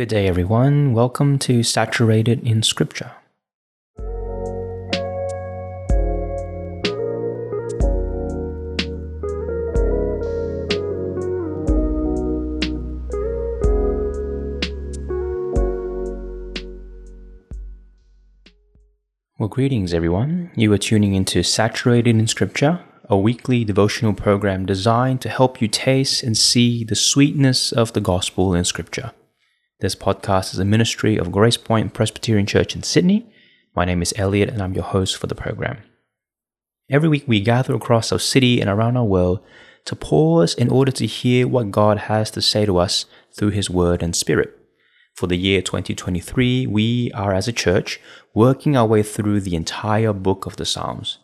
Good day, everyone. Welcome to Saturated in Scripture. Well, greetings, everyone. You are tuning into Saturated in Scripture, a weekly devotional program designed to help you taste and see the sweetness of the gospel in Scripture. This podcast is a ministry of Grace Point Presbyterian Church in Sydney. My name is Elliot, and I'm your host for the program. Every week, we gather across our city and around our world to pause in order to hear what God has to say to us through His Word and Spirit. For the year 2023, we are as a church working our way through the entire book of the Psalms.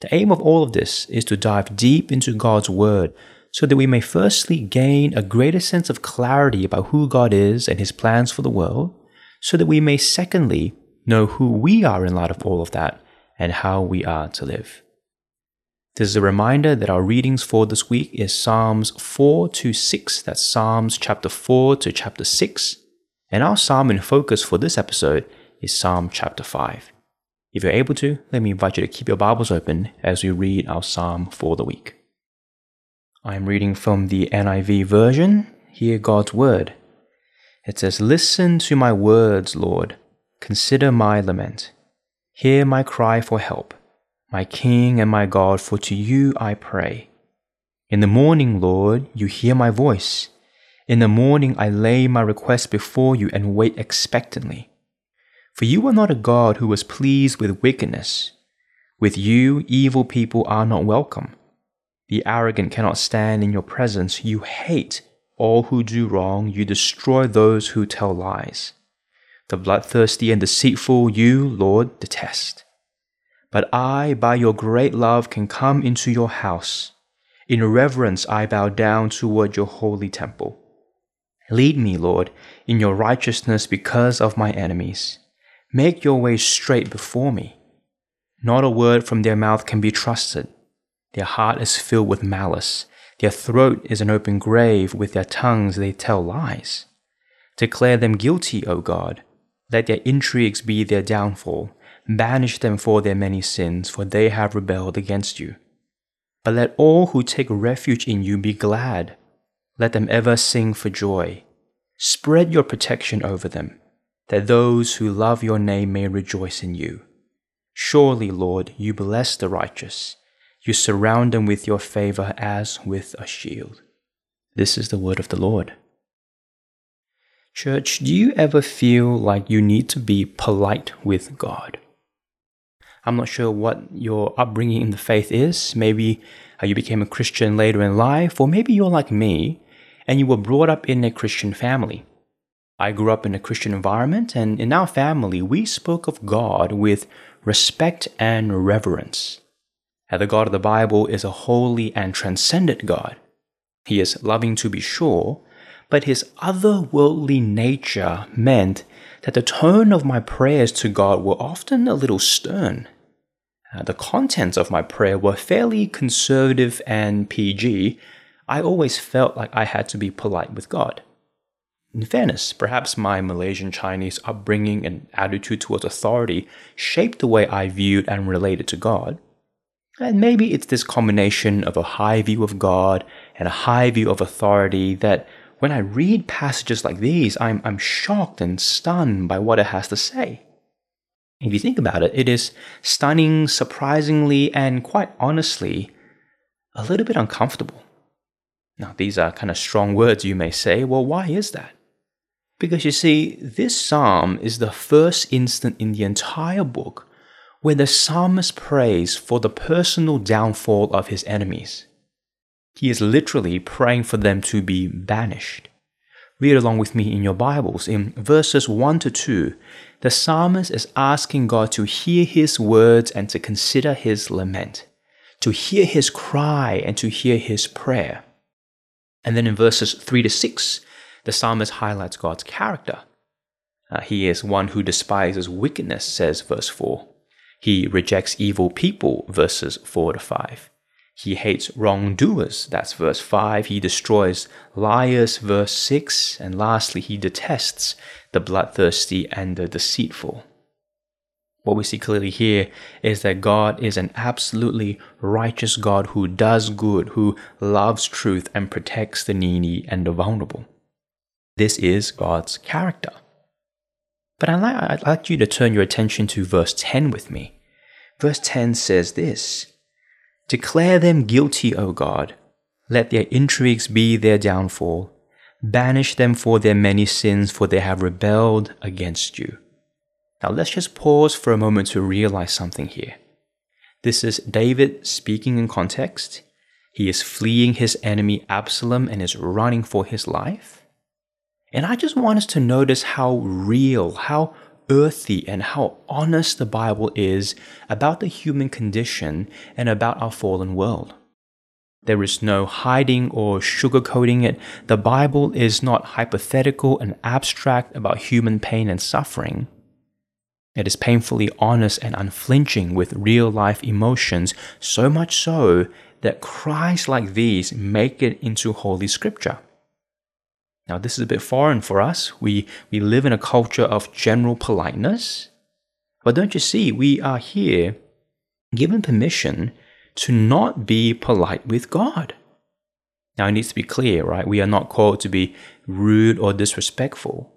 The aim of all of this is to dive deep into God's Word so that we may firstly gain a greater sense of clarity about who God is and his plans for the world, so that we may secondly know who we are in light of all of that and how we are to live. This is a reminder that our readings for this week is Psalms 4 to 6, that's Psalms chapter 4 to chapter 6, and our psalm in focus for this episode is Psalm chapter 5. If you're able to, let me invite you to keep your Bibles open as we read our psalm for the week. I am reading from the NIV version. Hear God's word. It says, Listen to my words, Lord. Consider my lament. Hear my cry for help, my King and my God, for to you I pray. In the morning, Lord, you hear my voice. In the morning I lay my request before you and wait expectantly. For you are not a God who is pleased with wickedness. With you, evil people are not welcome. The arrogant cannot stand in your presence. You hate all who do wrong. You destroy those who tell lies. The bloodthirsty and deceitful you, Lord, detest. But I, by your great love, can come into your house. In reverence, I bow down toward your holy temple. Lead me, Lord, in your righteousness because of my enemies. Make your way straight before me. Not a word from their mouth can be trusted. Their heart is filled with malice. Their throat is an open grave. With their tongues they tell lies. Declare them guilty, O God. Let their intrigues be their downfall. Banish them for their many sins, for they have rebelled against you. But let all who take refuge in you be glad. Let them ever sing for joy. Spread your protection over them, that those who love your name may rejoice in you. Surely, Lord, you bless the righteous. You surround them with your favor as with a shield. This is the word of the Lord. Church, do you ever feel like you need to be polite with God? I'm not sure what your upbringing in the faith is. Maybe uh, you became a Christian later in life, or maybe you're like me and you were brought up in a Christian family. I grew up in a Christian environment, and in our family, we spoke of God with respect and reverence the God of the Bible is a holy and transcendent God. He is loving to be sure, but his otherworldly nature meant that the tone of my prayers to God were often a little stern. Uh, the contents of my prayer were fairly conservative and PG. I always felt like I had to be polite with God. In fairness, perhaps my Malaysian Chinese upbringing and attitude towards authority shaped the way I viewed and related to God. And maybe it's this combination of a high view of God and a high view of authority that when I read passages like these, I'm, I'm shocked and stunned by what it has to say. If you think about it, it is stunning, surprisingly, and quite honestly, a little bit uncomfortable. Now, these are kind of strong words, you may say. Well, why is that? Because you see, this psalm is the first instant in the entire book where the psalmist prays for the personal downfall of his enemies. He is literally praying for them to be banished. Read along with me in your Bibles. In verses 1 to 2, the psalmist is asking God to hear his words and to consider his lament, to hear his cry and to hear his prayer. And then in verses 3 to 6, the psalmist highlights God's character. Uh, he is one who despises wickedness, says verse 4. He rejects evil people, verses 4 to 5. He hates wrongdoers. That's verse 5. He destroys liars, verse 6. And lastly, he detests the bloodthirsty and the deceitful. What we see clearly here is that God is an absolutely righteous God who does good, who loves truth and protects the needy and the vulnerable. This is God's character. But I'd like, I'd like you to turn your attention to verse 10 with me. Verse 10 says this Declare them guilty, O God. Let their intrigues be their downfall. Banish them for their many sins, for they have rebelled against you. Now let's just pause for a moment to realize something here. This is David speaking in context. He is fleeing his enemy Absalom and is running for his life. And I just want us to notice how real, how earthy and how honest the Bible is about the human condition and about our fallen world. There is no hiding or sugarcoating it. The Bible is not hypothetical and abstract about human pain and suffering. It is painfully honest and unflinching with real life emotions, so much so that cries like these make it into Holy Scripture. Now, this is a bit foreign for us. We, we live in a culture of general politeness. But don't you see, we are here given permission to not be polite with God. Now, it needs to be clear, right? We are not called to be rude or disrespectful.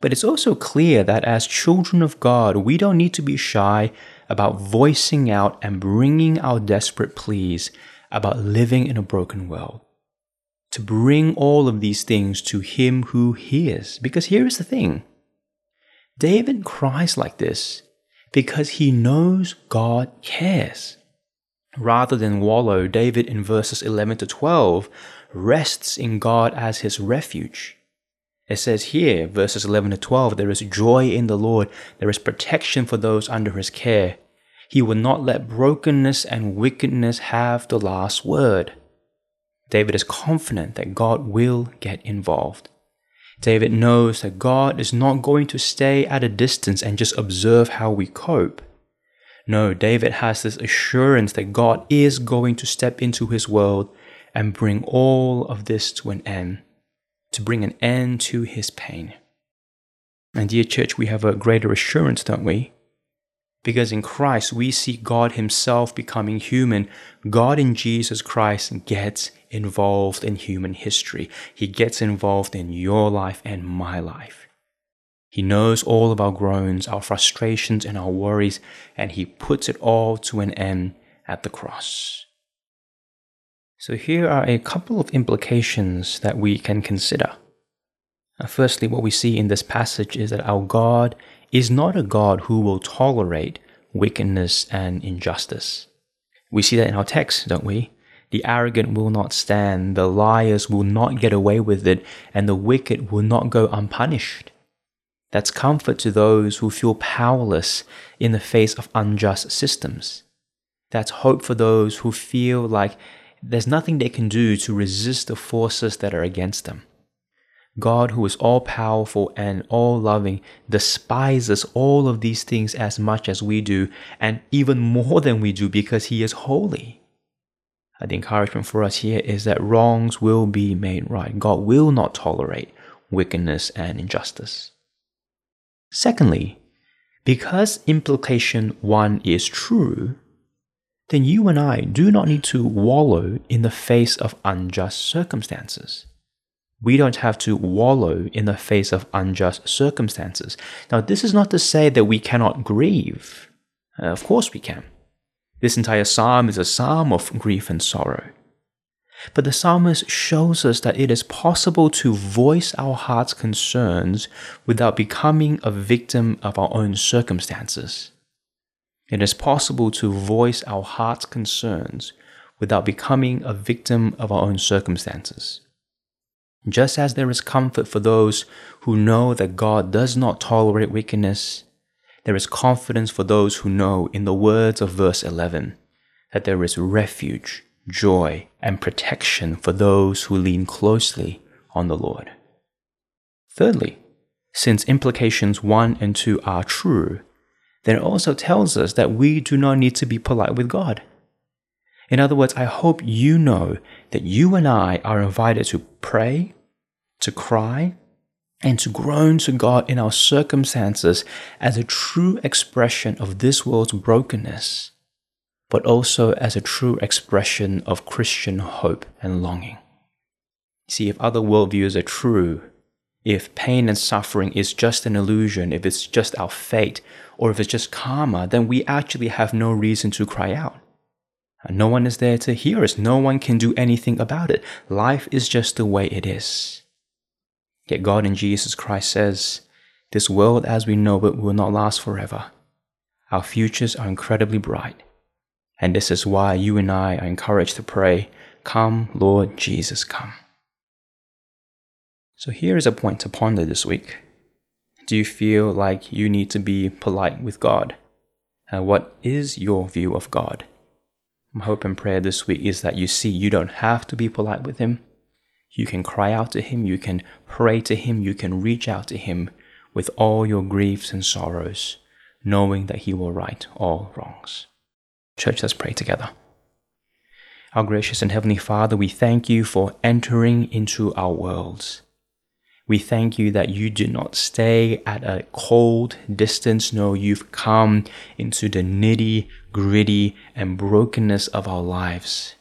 But it's also clear that as children of God, we don't need to be shy about voicing out and bringing our desperate pleas about living in a broken world to bring all of these things to him who hears. Because here is the thing David cries like this because he knows God cares. Rather than wallow, David in verses 11 to 12 rests in God as his refuge. It says here, verses 11 to 12, there is joy in the Lord, there is protection for those under his care. He will not let brokenness and wickedness have the last word. David is confident that God will get involved. David knows that God is not going to stay at a distance and just observe how we cope. No, David has this assurance that God is going to step into his world and bring all of this to an end, to bring an end to his pain. And, dear church, we have a greater assurance, don't we? Because in Christ, we see God Himself becoming human. God in Jesus Christ gets involved in human history. He gets involved in your life and my life. He knows all of our groans, our frustrations, and our worries, and He puts it all to an end at the cross. So, here are a couple of implications that we can consider. Firstly, what we see in this passage is that our God is not a God who will tolerate wickedness and injustice. We see that in our text, don't we? The arrogant will not stand, the liars will not get away with it, and the wicked will not go unpunished. That's comfort to those who feel powerless in the face of unjust systems. That's hope for those who feel like there's nothing they can do to resist the forces that are against them. God, who is all powerful and all loving, despises all of these things as much as we do, and even more than we do because He is holy. Uh, the encouragement for us here is that wrongs will be made right. God will not tolerate wickedness and injustice. Secondly, because implication one is true, then you and I do not need to wallow in the face of unjust circumstances we don't have to wallow in the face of unjust circumstances. Now, this is not to say that we cannot grieve. Uh, of course, we can. This entire psalm is a psalm of grief and sorrow. But the psalmist shows us that it is possible to voice our heart's concerns without becoming a victim of our own circumstances. It is possible to voice our heart's concerns without becoming a victim of our own circumstances. Just as there is comfort for those who know that God does not tolerate wickedness, there is confidence for those who know, in the words of verse 11, that there is refuge, joy, and protection for those who lean closely on the Lord. Thirdly, since implications 1 and 2 are true, then it also tells us that we do not need to be polite with God. In other words, I hope you know that you and I are invited to pray, to cry, and to groan to God in our circumstances as a true expression of this world's brokenness, but also as a true expression of Christian hope and longing. See, if other worldviews are true, if pain and suffering is just an illusion, if it's just our fate, or if it's just karma, then we actually have no reason to cry out. No one is there to hear us. No one can do anything about it. Life is just the way it is. Yet God in Jesus Christ says, This world as we know it will not last forever. Our futures are incredibly bright. And this is why you and I are encouraged to pray, Come, Lord Jesus, come. So here is a point to ponder this week. Do you feel like you need to be polite with God? And what is your view of God? Hope and prayer this week is that you see you don't have to be polite with Him. You can cry out to Him, you can pray to Him, you can reach out to Him with all your griefs and sorrows, knowing that He will right all wrongs. Church, let's pray together. Our gracious and Heavenly Father, we thank you for entering into our worlds. We thank you that you do not stay at a cold distance. No, you've come into the nitty gritty and brokenness of our lives.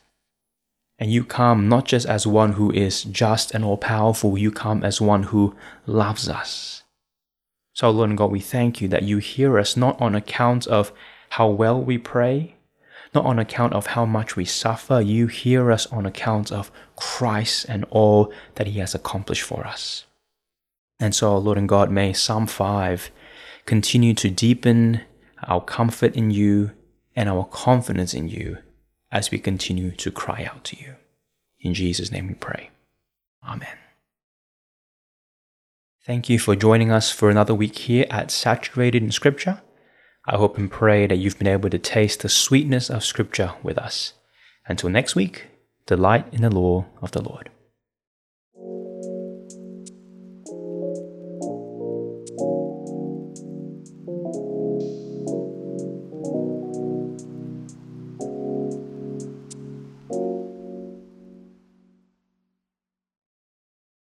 And you come not just as one who is just and all powerful, you come as one who loves us. So, Lord and God, we thank you that you hear us not on account of how well we pray, not on account of how much we suffer. You hear us on account of Christ and all that He has accomplished for us. And so, Lord and God, may Psalm 5 continue to deepen our comfort in you and our confidence in you as we continue to cry out to you. In Jesus' name we pray. Amen. Thank you for joining us for another week here at Saturated in Scripture. I hope and pray that you've been able to taste the sweetness of Scripture with us. Until next week, delight in the law of the Lord.